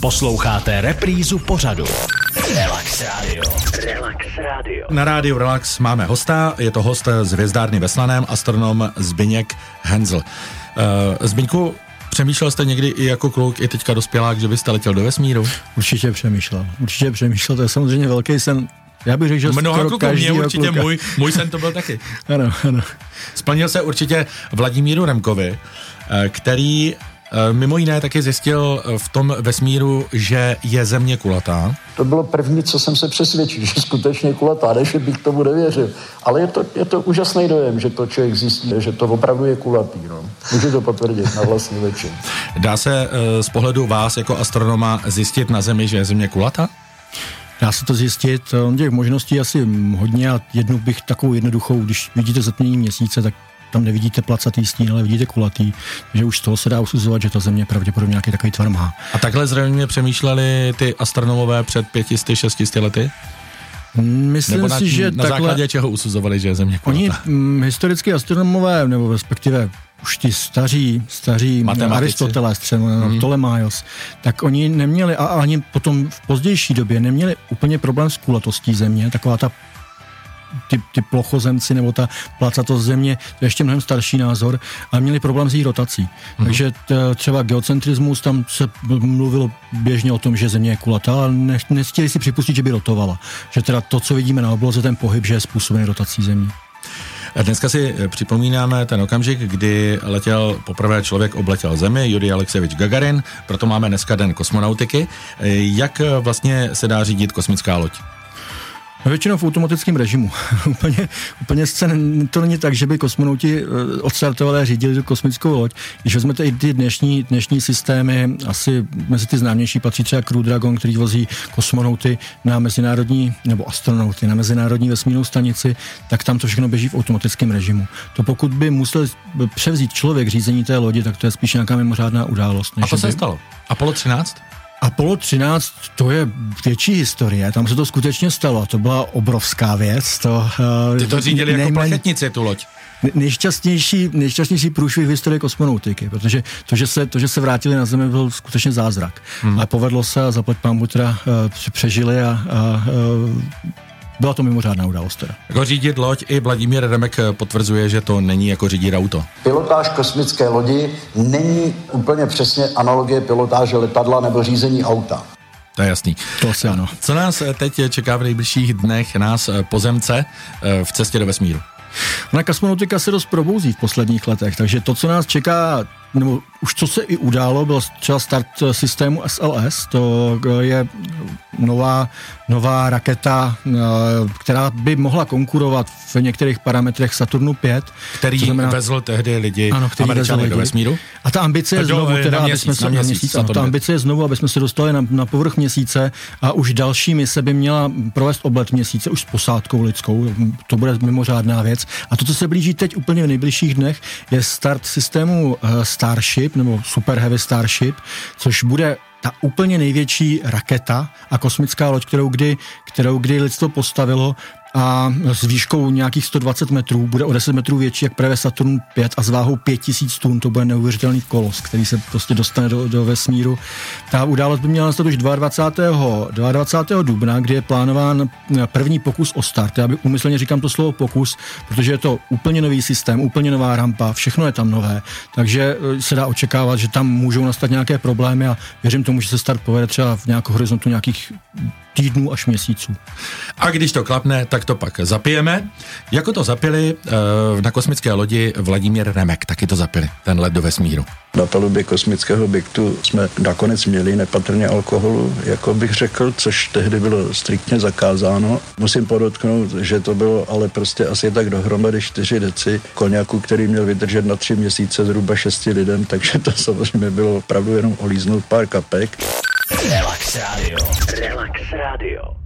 Posloucháte reprízu pořadu. Relax Radio. Relax Radio. Na rádiu Relax máme hosta, je to host z Hvězdárny ve Slaném, astronom Zbyněk Hensel. Uh, Zbyňku, přemýšlel jste někdy i jako kluk, i teďka dospělák, že byste letěl do vesmíru? Určitě přemýšlel. Určitě přemýšlel, to je samozřejmě velký sen. Já bych řekl, že Mnoha skoro kluků, mě určitě kluka. můj, můj sen to byl taky. Ano, ano. Splnil se určitě Vladimíru Remkovi, eh, který eh, mimo jiné taky zjistil eh, v tom vesmíru, že je země kulatá. To bylo první, co jsem se přesvědčil, že skutečně kulatá, než bych tomu nevěřil. Ale je to, je to úžasný dojem, že to člověk zjistí, že to opravdu je kulatý. No. Můžu to potvrdit na vlastní večer. Dá se eh, z pohledu vás jako astronoma zjistit na Zemi, že je země kulatá? Dá se to zjistit, eh, těch možností asi hodně a jednu bych takovou jednoduchou, když vidíte zatmění měsíce, tak tam nevidíte placatý stín, ale vidíte kulatý, takže už z toho se dá usuzovat, že ta země pravděpodobně nějaký takový tvar má. A takhle zřejmě přemýšleli ty astronomové před 500, 600 lety? Myslím Nebo na, si, že na takhle... základě čeho usuzovali, že je země kulatá? Oni mm, historicky astronomové, nebo respektive už ti staří, staří Matematici. Aristoteles, třeba mm. Ptolemaios, tak oni neměli, a ani potom v pozdější době, neměli úplně problém s kulatostí země, taková ta ty, ty plochozemci nebo ta placatost země, to je ještě mnohem starší názor, ale měli problém s její rotací. Mm. Takže t, třeba geocentrismus, tam se mluvilo běžně o tom, že země je kulatá, ale ne, nechtěli si připustit, že by rotovala. Že teda to, co vidíme na obloze, ten pohyb, že je způsobený rotací země. Dneska si eh, připomínáme ten okamžik, kdy letěl poprvé člověk obletěl Zemi, Jurij Aleksejevič Gagarin, proto máme dneska den kosmonautiky. Eh, Jak eh, vlastně se dá řídit kosmická loď? No většinou v automatickém režimu. úplně, úplně scén, to není tak, že by kosmonauti eh, odstartovali a řídili tu kosmickou loď. Když vezmete i ty dnešní, dnešní systémy, asi mezi ty známější patří třeba Crew Dragon, který vozí kosmonauty na mezinárodní, nebo astronauty na mezinárodní vesmírnou stanici, tak tam to všechno běží v automatickém režimu. To pokud by musel převzít člověk řízení té lodi, tak to je spíš nějaká mimořádná událost. A to že se by- stalo. Apollo 13? Apollo 13, to je větší historie, tam se to skutečně stalo, to byla obrovská věc. To, eh, Ty to řídili jako nejméně- plachetnici, tu loď. Ne- nejšťastnější, nejšťastnější průšvih v historii kosmonautiky, protože to, že se, to, že se vrátili na Zemi, byl skutečně zázrak. Hmm. A povedlo se a zaplať pán teda uh, přežili a, a uh, byla to mimořádná událost teda. Jako řídit loď i Vladimír Remek potvrzuje, že to není jako řídit auto. Pilotáž kosmické lodi není úplně přesně analogie pilotáže letadla nebo řízení auta. To je jasný. To asi ano. Co nás teď čeká v nejbližších dnech, nás eh, pozemce eh, v cestě do vesmíru? Na kosmonautika se dost probouzí v posledních letech, takže to, co nás čeká, nebo už co se i událo, byl třeba start systému SLS, to eh, je nová, nová raketa, eh, která by mohla konkurovat v některých parametrech Saturnu 5. Který znamená- vezl tehdy lidi ano, který vezl do lidi. vesmíru? A ta ambice je znovu, teda, na aby měsíc, jsme se, na měsíc, měsíc, ano, ta ambice je znovu, aby jsme se dostali na, na povrch měsíce a už další mise by měla provést oblet měsíce už s posádkou lidskou. To bude mimořádná věc. A to, co se blíží teď úplně v nejbližších dnech, je start systému eh, Starship nebo Super Heavy Starship, což bude ta úplně největší raketa a kosmická loď, kterou kdy, kterou kdy lidstvo postavilo a s výškou nějakých 120 metrů, bude o 10 metrů větší jak právě Saturn 5 a s váhou 5000 tun, to bude neuvěřitelný kolos, který se prostě dostane do, do vesmíru. Ta událost by měla nastat už 22. 22. dubna, kdy je plánován první pokus o start. Já bych umyslně říkám to slovo pokus, protože je to úplně nový systém, úplně nová rampa, všechno je tam nové, takže eh, se dá očekávat, že tam můžou nastat nějaké problémy a věřím tomu, že se start povede třeba v nějakém horizontu nějakých týdnů až měsíců. A když to klapne, tak to pak zapijeme. Jako to zapili uh, na kosmické lodi Vladimír Remek, taky to zapili, ten let do vesmíru. Na palubě kosmického objektu jsme nakonec měli nepatrně alkoholu, jako bych řekl, což tehdy bylo striktně zakázáno. Musím podotknout, že to bylo ale prostě asi tak dohromady 4 deci koněku, který měl vydržet na tři měsíce zhruba šesti lidem, takže to samozřejmě bylo opravdu jenom olíznout pár kapek. Relax Radio. Relax Radio.